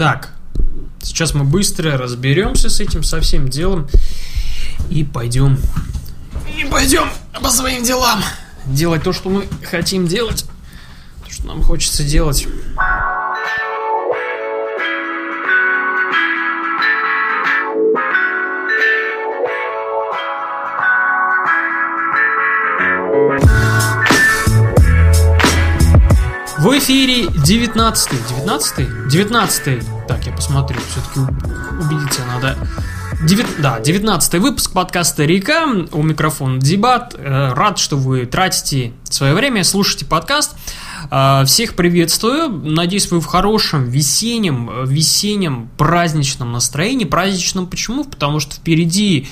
Так, сейчас мы быстро разберемся с этим, со всем делом. И пойдем. И пойдем по своим делам. Делать то, что мы хотим делать. То, что нам хочется делать. В эфире 19 19 19 Так, я посмотрю, все-таки убедиться надо. 9, да, 19 выпуск подкаста «Река». У микрофона Дебат. Э, рад, что вы тратите свое время, слушаете подкаст. Э, всех приветствую. Надеюсь, вы в хорошем весеннем, весеннем праздничном настроении. Праздничном почему? Потому что впереди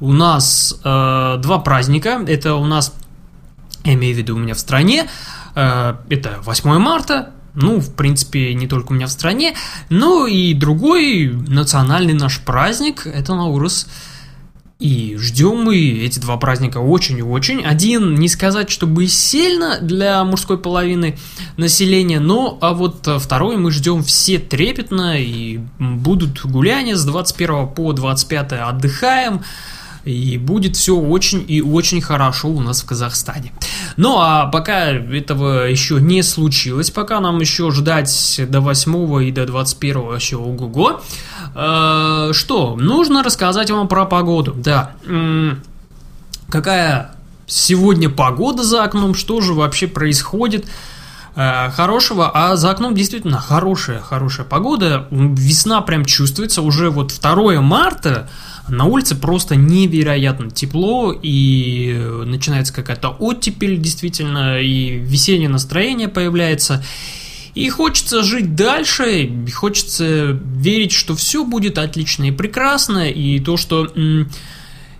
у нас э, два праздника. Это у нас, я имею в виду у меня в стране, это 8 марта, ну, в принципе, не только у меня в стране, но и другой национальный наш праздник – это Наурус. И ждем мы эти два праздника очень и очень. Один, не сказать, чтобы сильно для мужской половины населения, но а вот второй мы ждем все трепетно, и будут гуляния с 21 по 25 отдыхаем, и будет все очень и очень хорошо у нас в Казахстане. Ну а пока этого еще не случилось, пока нам еще ждать до 8 и до 21 вообще ого-го, э, что, нужно рассказать вам про погоду. Да, какая сегодня погода за окном, что же вообще происходит хорошего, а за окном действительно хорошая, хорошая погода, весна прям чувствуется, уже вот 2 марта, на улице просто невероятно тепло, и начинается какая-то оттепель, действительно, и весеннее настроение появляется. И хочется жить дальше, хочется верить, что все будет отлично и прекрасно, и то, что...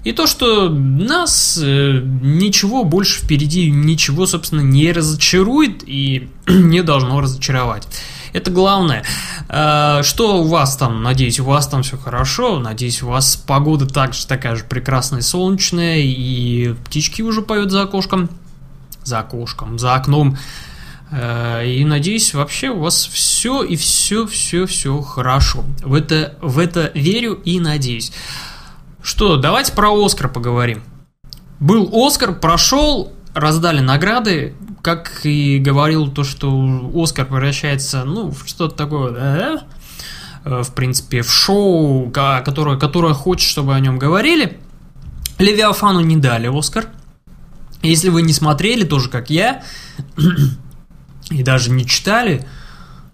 И то, что нас э, ничего больше впереди, ничего, собственно, не разочарует и не должно разочаровать. Это главное. Э, что у вас там? Надеюсь, у вас там все хорошо. Надеюсь, у вас погода также такая же прекрасная, солнечная. И птички уже поют за окошком. За окошком, за окном. Э, и надеюсь, вообще у вас все и все, все, все хорошо. В это, в это верю и надеюсь. Что, давайте про Оскар поговорим. Был Оскар, прошел, раздали награды, как и говорил то, что Оскар превращается, ну, в что-то такое, да, э, в принципе, в шоу, которое, которое хочет, чтобы о нем говорили. Левиафану не дали Оскар. Если вы не смотрели, тоже как я, и даже не читали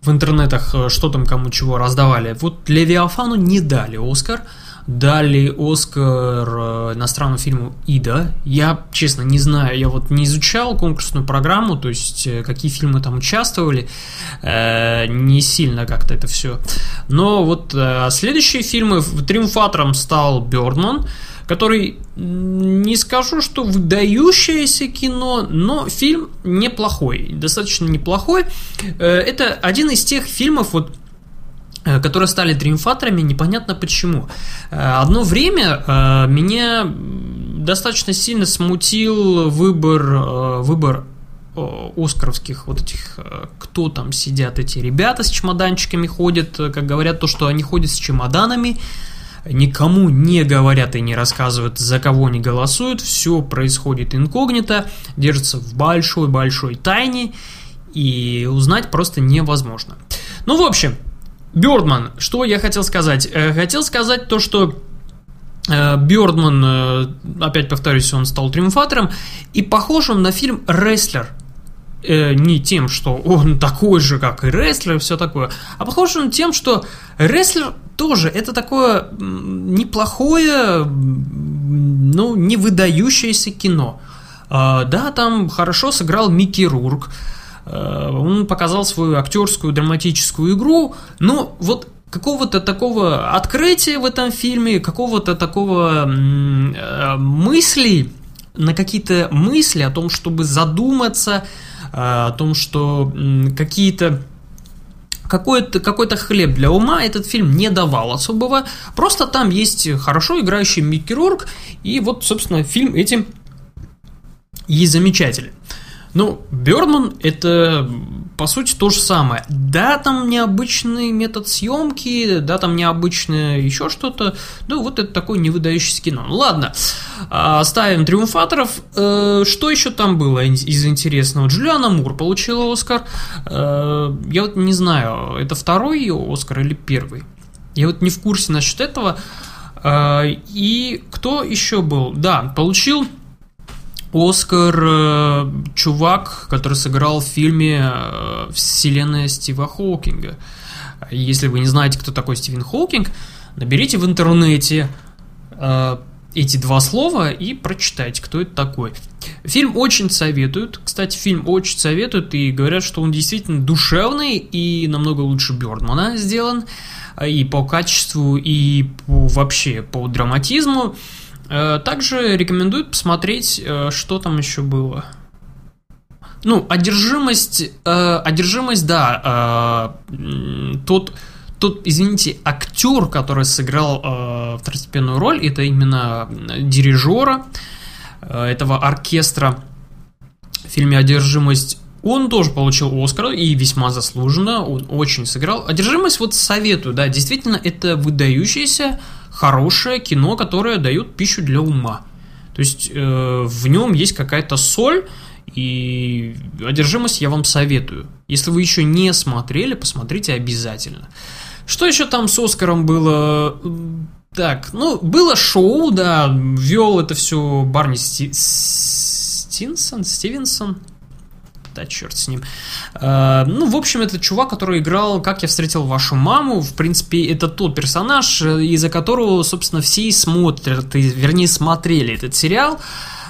в интернетах, э, что там кому чего раздавали, вот Левиафану не дали Оскар – дали Оскар э, иностранному фильму «Ида». Я, честно, не знаю, я вот не изучал конкурсную программу, то есть э, какие фильмы там участвовали, э, не сильно как-то это все. Но вот следующие фильмы, триумфатором стал Бёрдман, который не скажу, что выдающееся кино, но фильм неплохой, достаточно неплохой. Это один из тех фильмов, вот которые стали триумфаторами, непонятно почему. Э, одно время э, меня достаточно сильно смутил выбор, выбор оскаровских вот этих, кто там сидят, эти ребята с чемоданчиками ходят, как говорят, то, что они ходят с чемоданами, никому не говорят и не рассказывают, за кого они голосуют, все происходит инкогнито, держится в большой-большой тайне, и узнать просто невозможно. Ну, в общем, Бёрдман, что я хотел сказать? Э, хотел сказать то, что э, Бёрдман, э, опять повторюсь, он стал триумфатором, и похож он на фильм «Рестлер». Не тем, что он такой же, как и рестлер, все такое, а похож он тем, что рестлер тоже это такое неплохое, ну, не выдающееся кино. Да, там хорошо сыграл Микки Рурк, он показал свою актерскую драматическую игру, но вот какого-то такого открытия в этом фильме, какого-то такого э, мысли, на какие-то мысли о том, чтобы задуматься, э, о том, что какие-то какой-то какой хлеб для ума этот фильм не давал особого. Просто там есть хорошо играющий Микки Рурк, и вот, собственно, фильм этим и замечателен. Ну, Бердман это по сути то же самое. Да, там необычный метод съемки, да, там необычное еще что-то. Ну, вот это такое невыдающееся кино. Ну, ладно, оставим триумфаторов. Э, что еще там было из интересного? Джулиана Мур получила Оскар. Э, я вот не знаю, это второй ее Оскар или первый? Я вот не в курсе насчет этого. Э, и кто еще был? Да, получил Оскар э, чувак, который сыграл в фильме э, «Вселенная Стива Хоукинга». Если вы не знаете, кто такой Стивен Хоукинг, наберите в интернете э, эти два слова и прочитайте, кто это такой. Фильм очень советуют. Кстати, фильм очень советуют и говорят, что он действительно душевный и намного лучше Бёрдмана сделан и по качеству, и по, вообще по драматизму. Э, также рекомендуют посмотреть, э, что там еще было. Ну, одержимость, э, одержимость, да, тот, тот, извините, актер, который сыграл второстепенную роль, это именно дирижера этого оркестра в фильме «Одержимость». Он тоже получил Оскар и весьма заслуженно, он очень сыграл. «Одержимость» вот советую, да, действительно, это выдающийся хорошее кино, которое дает пищу для ума. То есть э, в нем есть какая-то соль, и одержимость я вам советую. Если вы еще не смотрели, посмотрите обязательно. Что еще там с Оскаром было? Так, ну, было шоу, да, вел это все Барни Сти... Стинсон, Стивенсон, да, черт с ним. Э, ну, в общем, это чувак, который играл «Как я встретил вашу маму». В принципе, это тот персонаж, э, из-за которого, собственно, все и смотрят, и, вернее, смотрели этот сериал.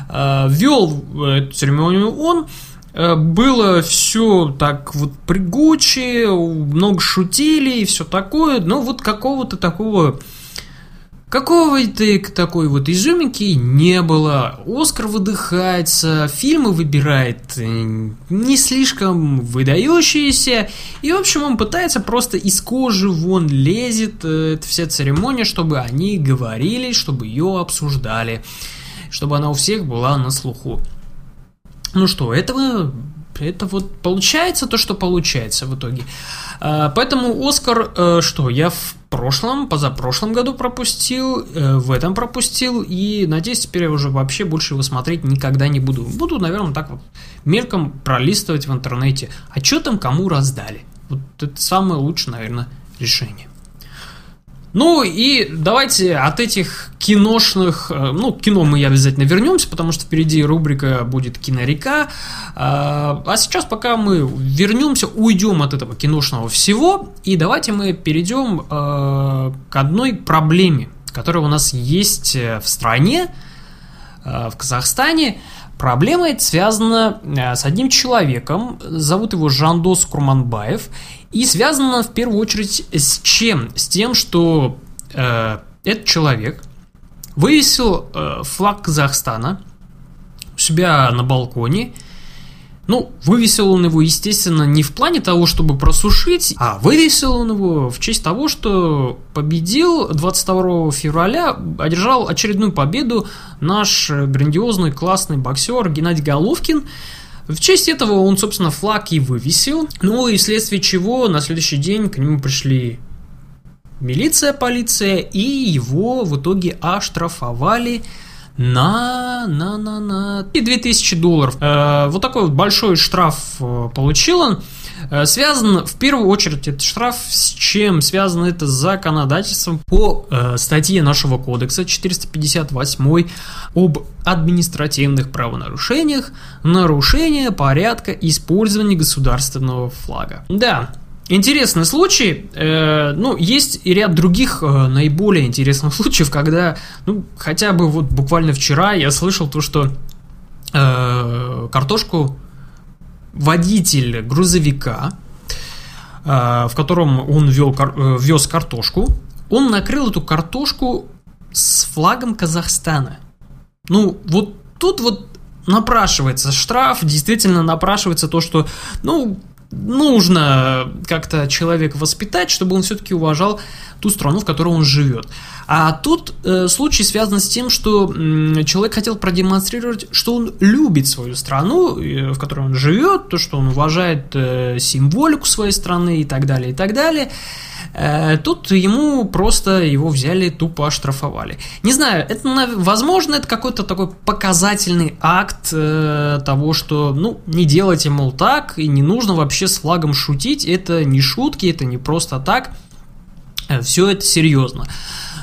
Э, вел эту церемонию он. Было все так вот прыгуче, много шутили и все такое, но вот какого-то такого Какого-то такой вот изюминки не было. Оскар выдыхается, фильмы выбирает э, не слишком выдающиеся. И, в общем, он пытается просто из кожи вон лезет. Э, это вся церемония, чтобы они говорили, чтобы ее обсуждали. Чтобы она у всех была на слуху. Ну что, этого это вот получается то, что получается в итоге. А, поэтому Оскар, э, что я в прошлом, позапрошлом году пропустил, э, в этом пропустил, и надеюсь, теперь я уже вообще больше его смотреть никогда не буду. Буду, наверное, так вот мельком пролистывать в интернете, а что там кому раздали. Вот это самое лучшее, наверное, решение. Ну и давайте от этих киношных, э, ну, кино мы обязательно вернемся, потому что впереди рубрика будет «Кинорека». А, а сейчас пока мы вернемся, уйдем от этого киношного всего, и давайте мы перейдем э, к одной проблеме, которая у нас есть э, в стране, в Казахстане. Проблема эта связана с одним человеком, зовут его Жандос Курманбаев, и связана в первую очередь с чем? С тем, что э, этот человек вывесил э, флаг Казахстана у себя на балконе. Ну, вывесил он его, естественно, не в плане того, чтобы просушить, а вывесил он его в честь того, что победил 22 февраля, одержал очередную победу наш грандиозный классный боксер Геннадий Головкин. В честь этого он, собственно, флаг и вывесил. Ну и вследствие чего на следующий день к нему пришли милиция, полиция, и его в итоге оштрафовали на, на, на, на и 2000 долларов. Э, вот такой вот большой штраф э, получил он. Э, связан в первую очередь этот штраф с чем? Связано это с законодательством по э, статье нашего кодекса 458 об административных правонарушениях, нарушение порядка использования государственного флага. Да, Интересный случай. Э, ну, есть и ряд других э, наиболее интересных случаев, когда, ну, хотя бы вот буквально вчера я слышал то, что э, картошку водитель грузовика, э, в котором он вел, э, вез картошку, он накрыл эту картошку с флагом Казахстана. Ну, вот тут вот напрашивается штраф, действительно напрашивается то, что, ну, нужно как-то человека воспитать, чтобы он все-таки уважал ту страну, в которой он живет. А тут э, случай связан с тем, что э, человек хотел продемонстрировать, что он любит свою страну, э, в которой он живет, то, что он уважает э, символику своей страны и так далее, и так далее. Э, тут ему просто его взяли, тупо оштрафовали. Не знаю, это, возможно, это какой-то такой показательный акт э, того, что, ну, не делайте, мол, так, и не нужно вообще с флагом шутить, это не шутки, это не просто так, все это серьезно.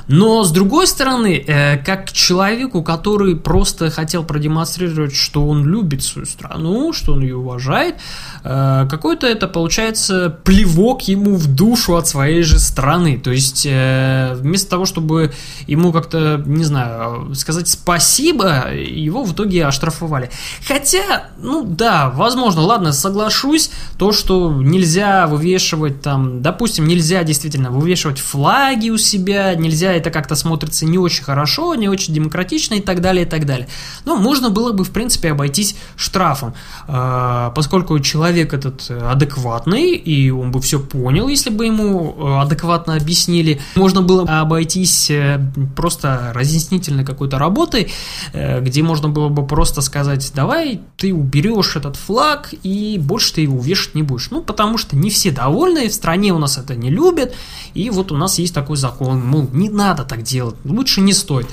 Но с другой стороны, э, как человеку, который просто хотел продемонстрировать, что он любит свою страну, что он ее уважает, э, какой-то это получается плевок ему в душу от своей же страны. То есть э, вместо того, чтобы ему как-то, не знаю, сказать спасибо, его в итоге оштрафовали. Хотя, ну да, возможно, ладно, соглашусь, то, что нельзя вывешивать там, допустим, нельзя действительно вывешивать флаги у себя, нельзя это как-то смотрится не очень хорошо, не очень демократично и так далее, и так далее. Но можно было бы, в принципе, обойтись штрафом, а, поскольку человек этот адекватный, и он бы все понял, если бы ему э, адекватно объяснили. Можно было обойтись э, просто разъяснительной какой-то работой, э, где можно было бы просто сказать, давай ты уберешь этот флаг, и больше ты его вешать не будешь. Ну, потому что не все довольны, в стране у нас это не любят, и вот у нас есть такой закон, мол, не надо так делать, лучше не стоит.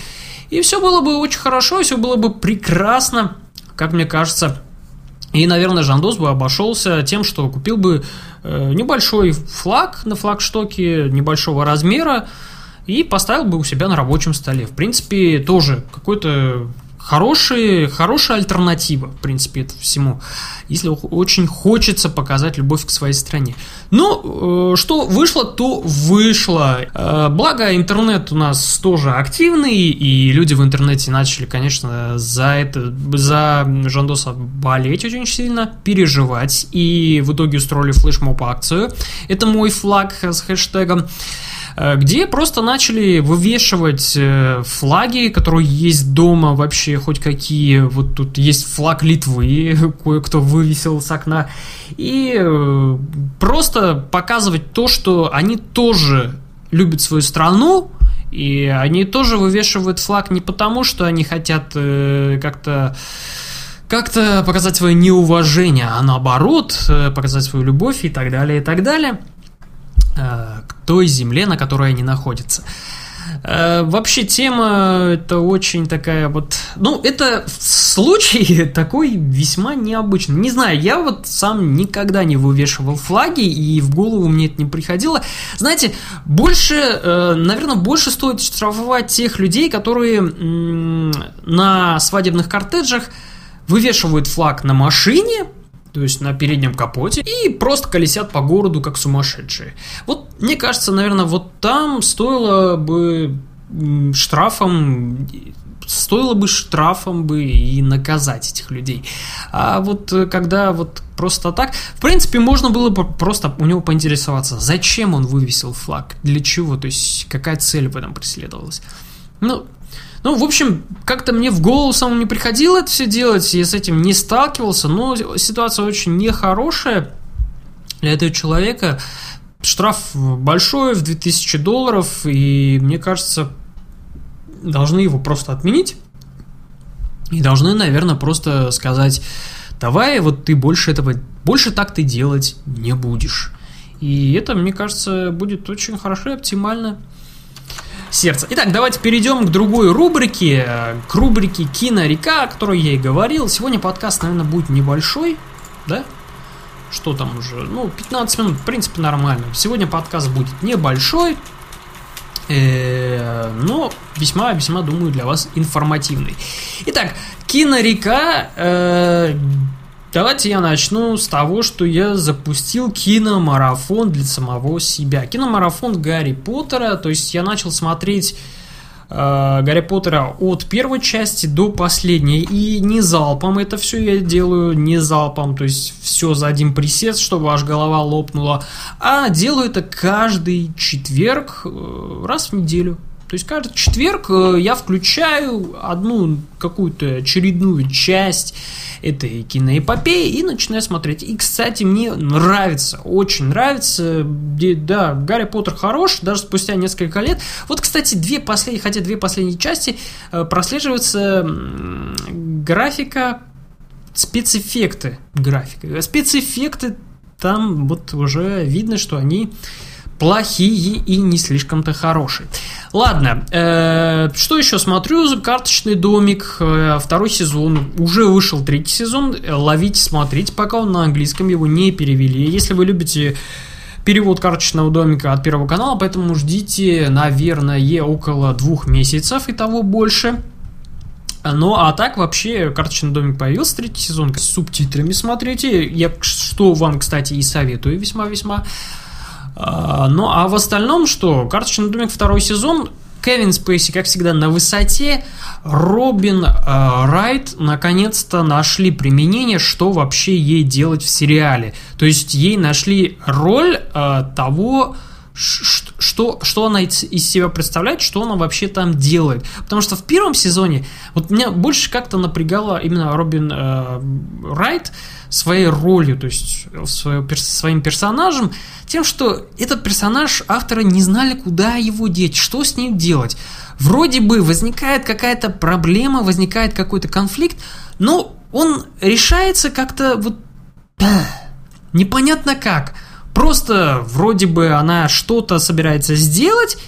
И все было бы очень хорошо, все было бы прекрасно, как мне кажется. И, наверное, Жандос бы обошелся тем, что купил бы э, небольшой флаг на флагштоке небольшого размера и поставил бы у себя на рабочем столе. В принципе, тоже какой-то хороший, хорошая альтернатива, в принципе, это всему, если очень хочется показать любовь к своей стране. Ну, э, что вышло, то вышло. Э, благо, интернет у нас тоже активный, и люди в интернете начали, конечно, за это, за Жандоса болеть очень сильно, переживать, и в итоге устроили флешмоб акцию. Это мой флаг с хэштегом. Э, где просто начали вывешивать э, флаги, которые есть дома вообще хоть какие. Вот тут есть флаг Литвы, кое-кто вывесил с окна. И э, просто показывать то, что они тоже любят свою страну, и они тоже вывешивают флаг не потому, что они хотят как-то как-то показать свое неуважение, а наоборот, показать свою любовь и так далее, и так далее. Э, к той земле, на которой они находятся. Э, вообще тема это очень такая вот... Ну, это случай такой весьма необычный. Не знаю, я вот сам никогда не вывешивал флаги, и в голову мне это не приходило. Знаете, больше, э, наверное, больше стоит штрафовать тех людей, которые на свадебных кортеджах вывешивают флаг на машине, то есть на переднем капоте, и просто колесят по городу как сумасшедшие. Вот мне кажется, наверное, вот там стоило бы штрафом стоило бы штрафом бы и наказать этих людей. А вот э, когда вот просто так, в принципе, можно было бы просто у него поинтересоваться, зачем он вывесил флаг, для чего, то есть какая цель в этом преследовалась. Ну, ну, в общем, как-то мне в голову самому не приходило это все делать, я с этим не сталкивался, но ситуация очень нехорошая для этого человека. Штраф большой, в 2000 долларов, и мне кажется, должны его просто отменить. И должны, наверное, просто сказать, давай вот ты больше этого, больше так ты делать не будешь. И это, мне кажется, будет очень хорошо и оптимально сердца. Итак, давайте перейдем к другой рубрике, к рубрике «Кинорека», о которой я и говорил. Сегодня подкаст, наверное, будет небольшой, да? Что там уже? Ну, 15 минут, в принципе, нормально. Сегодня подкаст будет небольшой, э, но весьма-весьма, думаю, для вас информативный. Итак, кинорека э, Давайте я начну с того, что я запустил киномарафон для самого себя. Киномарафон Гарри Поттера, то есть я начал смотреть э, Гарри Поттера от первой части до последней. И не залпом это все я делаю, не залпом, то есть все за один присест, чтобы аж голова лопнула. А делаю это каждый четверг, э, раз в неделю. То есть каждый четверг э, я включаю одну какую-то очередную часть этой киноэпопеи и начинаю смотреть. И, кстати, мне нравится, очень нравится. Да, Гарри Поттер хорош, даже спустя несколько лет. Вот, кстати, две последние, хотя две последние части э, прослеживается графика, спецэффекты графика. Спецэффекты там вот уже видно, что они плохие и не слишком-то хорошие. Ладно, э, что еще смотрю? Карточный домик, э, второй сезон, уже вышел третий сезон, ловите, смотрите, пока он на английском, его не перевели. Если вы любите перевод карточного домика от Первого канала, поэтому ждите, наверное, около двух месяцев и того больше. Ну, а так вообще карточный домик появился третий сезон с субтитрами смотрите. Я что вам, кстати, и советую весьма-весьма. А, ну, а в остальном что? Карточный домик второй сезон. Кевин Спейси, как всегда, на высоте. Робин э, Райт наконец-то нашли применение, что вообще ей делать в сериале. То есть ей нашли роль э, того, что, что она из себя представляет, что она вообще там делает. Потому что в первом сезоне вот меня больше как-то напрягала именно Робин э, Райт своей ролью, то есть свое, своим персонажем, тем, что этот персонаж автора не знали, куда его деть, что с ним делать. Вроде бы возникает какая-то проблема, возникает какой-то конфликт, но он решается как-то вот непонятно как. Просто вроде бы она что-то собирается сделать,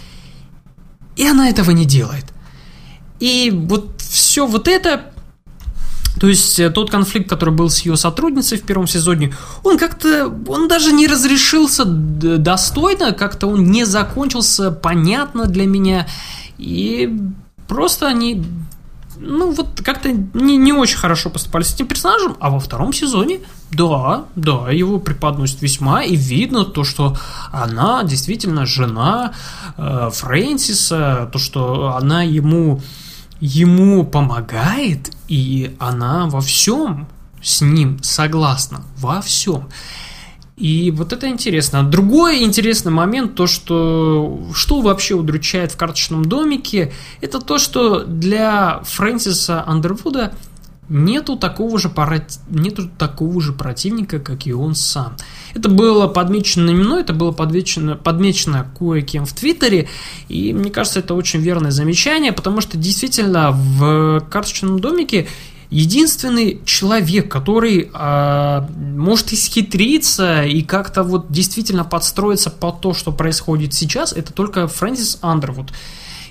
и она этого не делает. И вот все вот это то есть э, тот конфликт, который был с ее сотрудницей в первом сезоне, он как-то, он даже не разрешился достойно, как-то он не закончился понятно для меня. И просто они, ну вот как-то не, не очень хорошо поступали с этим персонажем, а во втором сезоне, да, да, его преподносят весьма, и видно то, что она действительно жена э, Фрэнсиса, то, что она ему ему помогает, и она во всем с ним согласна, во всем. И вот это интересно. Другой интересный момент, то, что, что вообще удручает в карточном домике, это то, что для Фрэнсиса Андервуда нету такого же, нету такого же противника, как и он сам. Это было подмечено не мной, это было подмечено, подмечено кое-кем в Твиттере, и мне кажется, это очень верное замечание, потому что действительно в карточном домике единственный человек, который э, может исхитриться и как-то вот действительно подстроиться под то, что происходит сейчас, это только Фрэнсис Андервуд.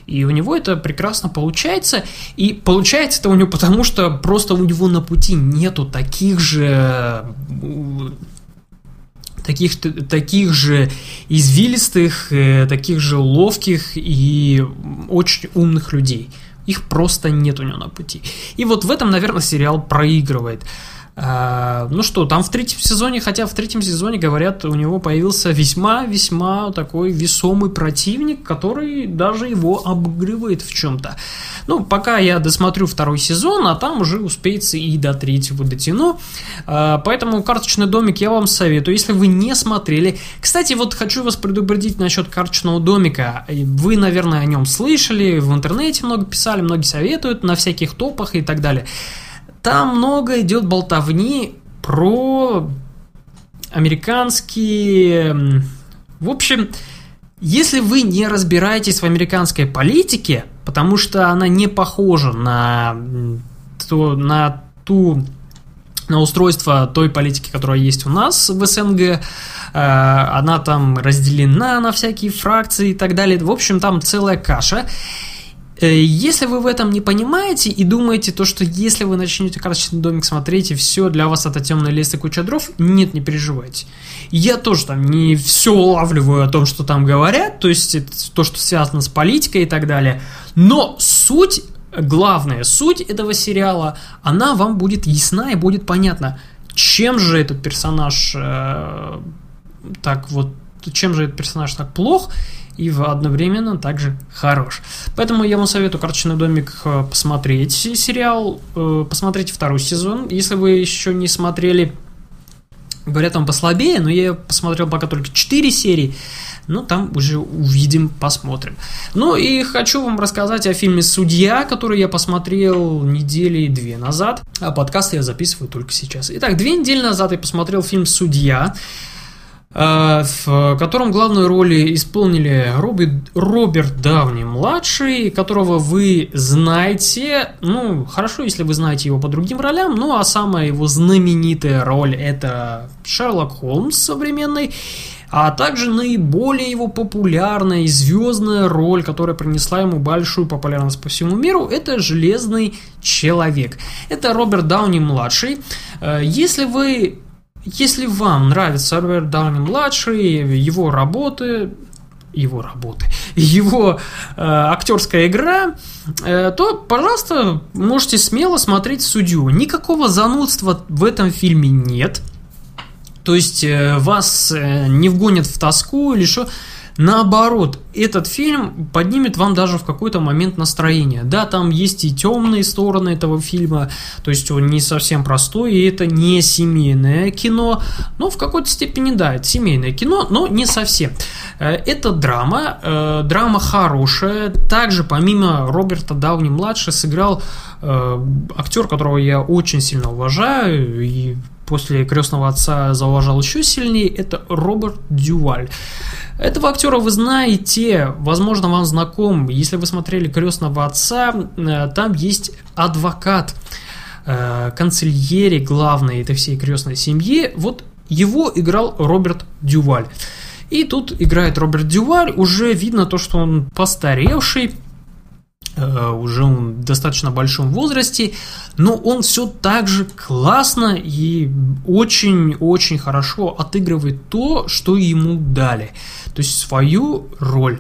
И у него это прекрасно получается. И получается это у него потому, что просто у него на пути нету таких же таких, таких же извилистых, э, таких же ловких и очень умных людей. Их просто нет у него на пути. И вот в этом, наверное, сериал проигрывает. А, ну что, там в третьем сезоне, хотя в третьем сезоне, говорят, у него появился весьма-весьма такой весомый противник, который даже его обыгрывает в чем-то. Ну, пока я досмотрю второй сезон, а там уже успеется и до третьего дотяну. А, поэтому карточный домик я вам советую, если вы не смотрели. Кстати, вот хочу вас предупредить насчет карточного домика. Вы, наверное, о нем слышали, в интернете много писали, многие советуют на всяких топах и так далее. Там много идет болтовни про американские... В общем, если вы не разбираетесь в американской политике, потому что она не похожа на, то, на ту на устройство той политики, которая есть у нас в СНГ. Э, она там разделена на всякие фракции и так далее. В общем, там целая каша. Э, если вы в этом не понимаете и думаете то, что если вы начнете карточный домик смотреть и все, для вас это темный лес и куча дров, нет, не переживайте. Я тоже там не все улавливаю о том, что там говорят, то есть то, что связано с политикой и так далее, но суть, главная суть этого сериала, она вам будет ясна и будет понятна, чем же этот персонаж э, так вот, чем же этот персонаж так плох, и одновременно также хорош. Поэтому я вам советую «Карточный домик» э, посмотреть сериал, э, посмотреть второй сезон. Если вы еще не смотрели, говорят, он послабее, но я посмотрел пока только 4 серии. но там уже увидим, посмотрим. Ну и хочу вам рассказать о фильме «Судья», который я посмотрел недели две назад, а подкаст я записываю только сейчас. Итак, две недели назад я посмотрел фильм «Судья», в котором главную роль исполнили Робби, Роберт Дауни-младший, которого вы знаете, ну, хорошо, если вы знаете его по другим ролям, ну, а самая его знаменитая роль это Шерлок Холмс современный, а также наиболее его популярная и звездная роль, которая принесла ему большую популярность по всему миру, это Железный Человек. Это Роберт Дауни-младший. Э, если вы если вам нравится Роберт Дауни младший, его работы, его работы, его э, актерская игра, э, то, пожалуйста, можете смело смотреть судью. Никакого занудства в этом фильме нет. То есть э, вас э, не вгонят в тоску или что. Наоборот, этот фильм поднимет вам даже в какой-то момент настроение. Да, там есть и темные стороны этого фильма, то есть он не совсем простой, и это не семейное кино, но в какой-то степени, да, это семейное кино, но не совсем. Э, это драма, э, драма хорошая. Также помимо Роберта Дауни-младший сыграл э, актер, которого я очень сильно уважаю и после крестного отца зауважал еще сильнее, это Роберт Дюваль. Этого актера вы знаете, возможно, вам знаком. Если вы смотрели крестного отца, э, там есть адвокат, э, канцельери главной этой всей крестной семьи. Вот его играл Роберт Дюваль. И тут играет Роберт Дюваль, уже видно то, что он постаревший, уже он в достаточно большом возрасте, но он все так же классно и очень-очень хорошо отыгрывает то, что ему дали. То есть свою роль.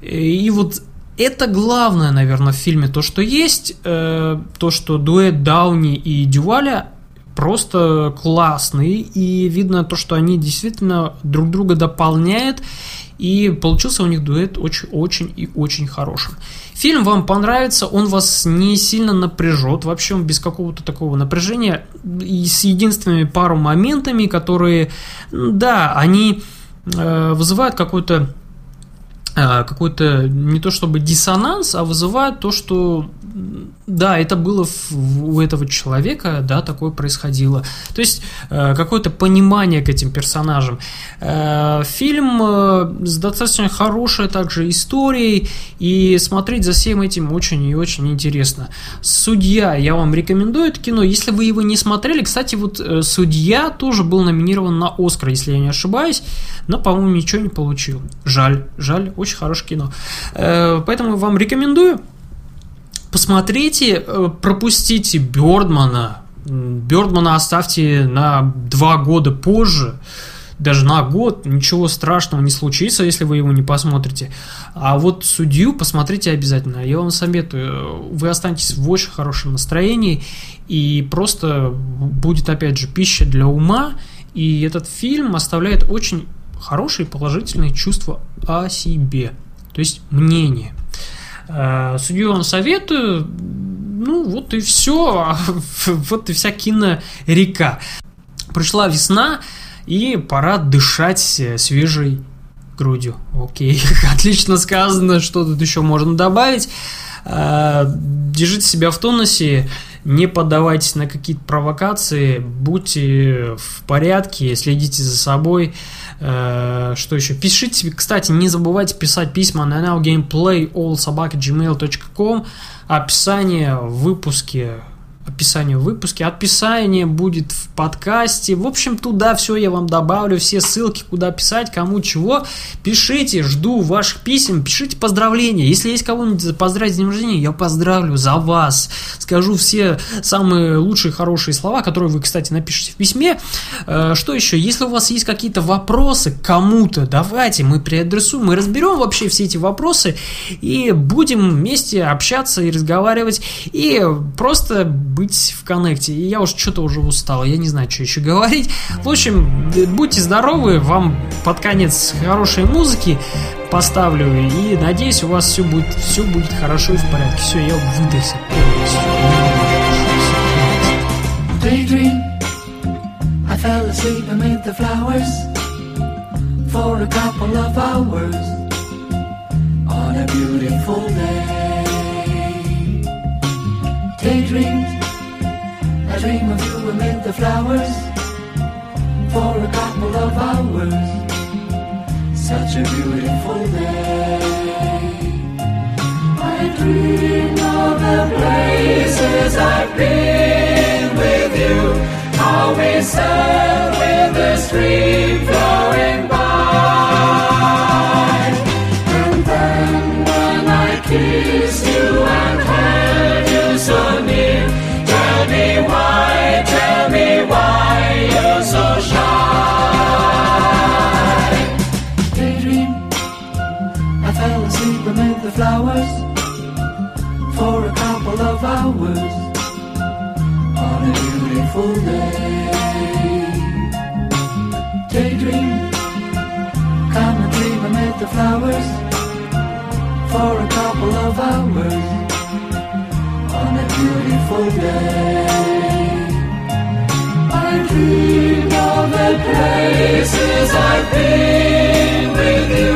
И вот это главное, наверное, в фильме, то, что есть, э, то, что дуэт Дауни и Дюваля просто классный, и видно то, что они действительно друг друга дополняют, и получился у них дуэт очень-очень и очень хорошим. Фильм вам понравится, он вас не сильно напряжет, вообще без какого-то такого напряжения, и с единственными пару моментами, которые, да, они э, вызывают какой-то э, какой-то не то чтобы диссонанс, а вызывает то, что да, это было у этого человека, да, такое происходило. То есть э, какое-то понимание к этим персонажам. Э, фильм э, с достаточно хорошей также историей, и смотреть за всем этим очень и очень интересно. Судья, я вам рекомендую это кино. Если вы его не смотрели, кстати, вот Судья тоже был номинирован на Оскар, если я не ошибаюсь, но, по-моему, ничего не получил. Жаль, жаль, очень хорошее кино. Поэтому вам рекомендую посмотрите, э, пропустите Бёрдмана. Бёрдмана оставьте на два года позже, даже на год, ничего страшного не случится, если вы его не посмотрите. А вот судью посмотрите обязательно. Я вам советую, вы останетесь в очень хорошем настроении, и просто будет, опять же, пища для ума, и этот фильм оставляет очень хорошие положительные чувства о себе, то есть мнение. Э, судью вам советую. Ну, вот и все. Вот и вся кинорека. Пришла весна, и пора дышать свежей грудью. Окей, отлично сказано, что тут еще можно добавить. Э, держите себя в тонусе, не поддавайтесь на какие-то провокации, будьте в порядке, следите за собой. Э, что еще? Пишите, кстати, не забывайте писать письма на nowgameplayallsobaka.gmail.com Описание в выпуске описание в выпуске. Описание будет в подкасте. В общем, туда все я вам добавлю, все ссылки, куда писать, кому чего. Пишите, жду ваших писем, пишите поздравления. Если есть кого-нибудь поздравить с днем рождения, я поздравлю за вас. Скажу все самые лучшие, хорошие слова, которые вы, кстати, напишите в письме. Э, что еще? Если у вас есть какие-то вопросы кому-то, давайте мы переадресуем, мы разберем вообще все эти вопросы и будем вместе общаться и разговаривать и просто быть в коннекте. И я уж что-то уже устал, я не знаю, что еще говорить. В общем, будьте здоровы, вам под конец хорошей музыки поставлю. И надеюсь, у вас все будет, все будет хорошо и в порядке. Все, я выдохся for a couple of hours on a beautiful day. Daydreams, I dream of you amid the flowers for a couple of hours. Such a beautiful day. I dream of the places I've been with you. How we sat with the stream flowing by. Beautiful day. Daydream, come and dream amid the flowers for a couple of hours on a beautiful day. I dream of the places I've been with you,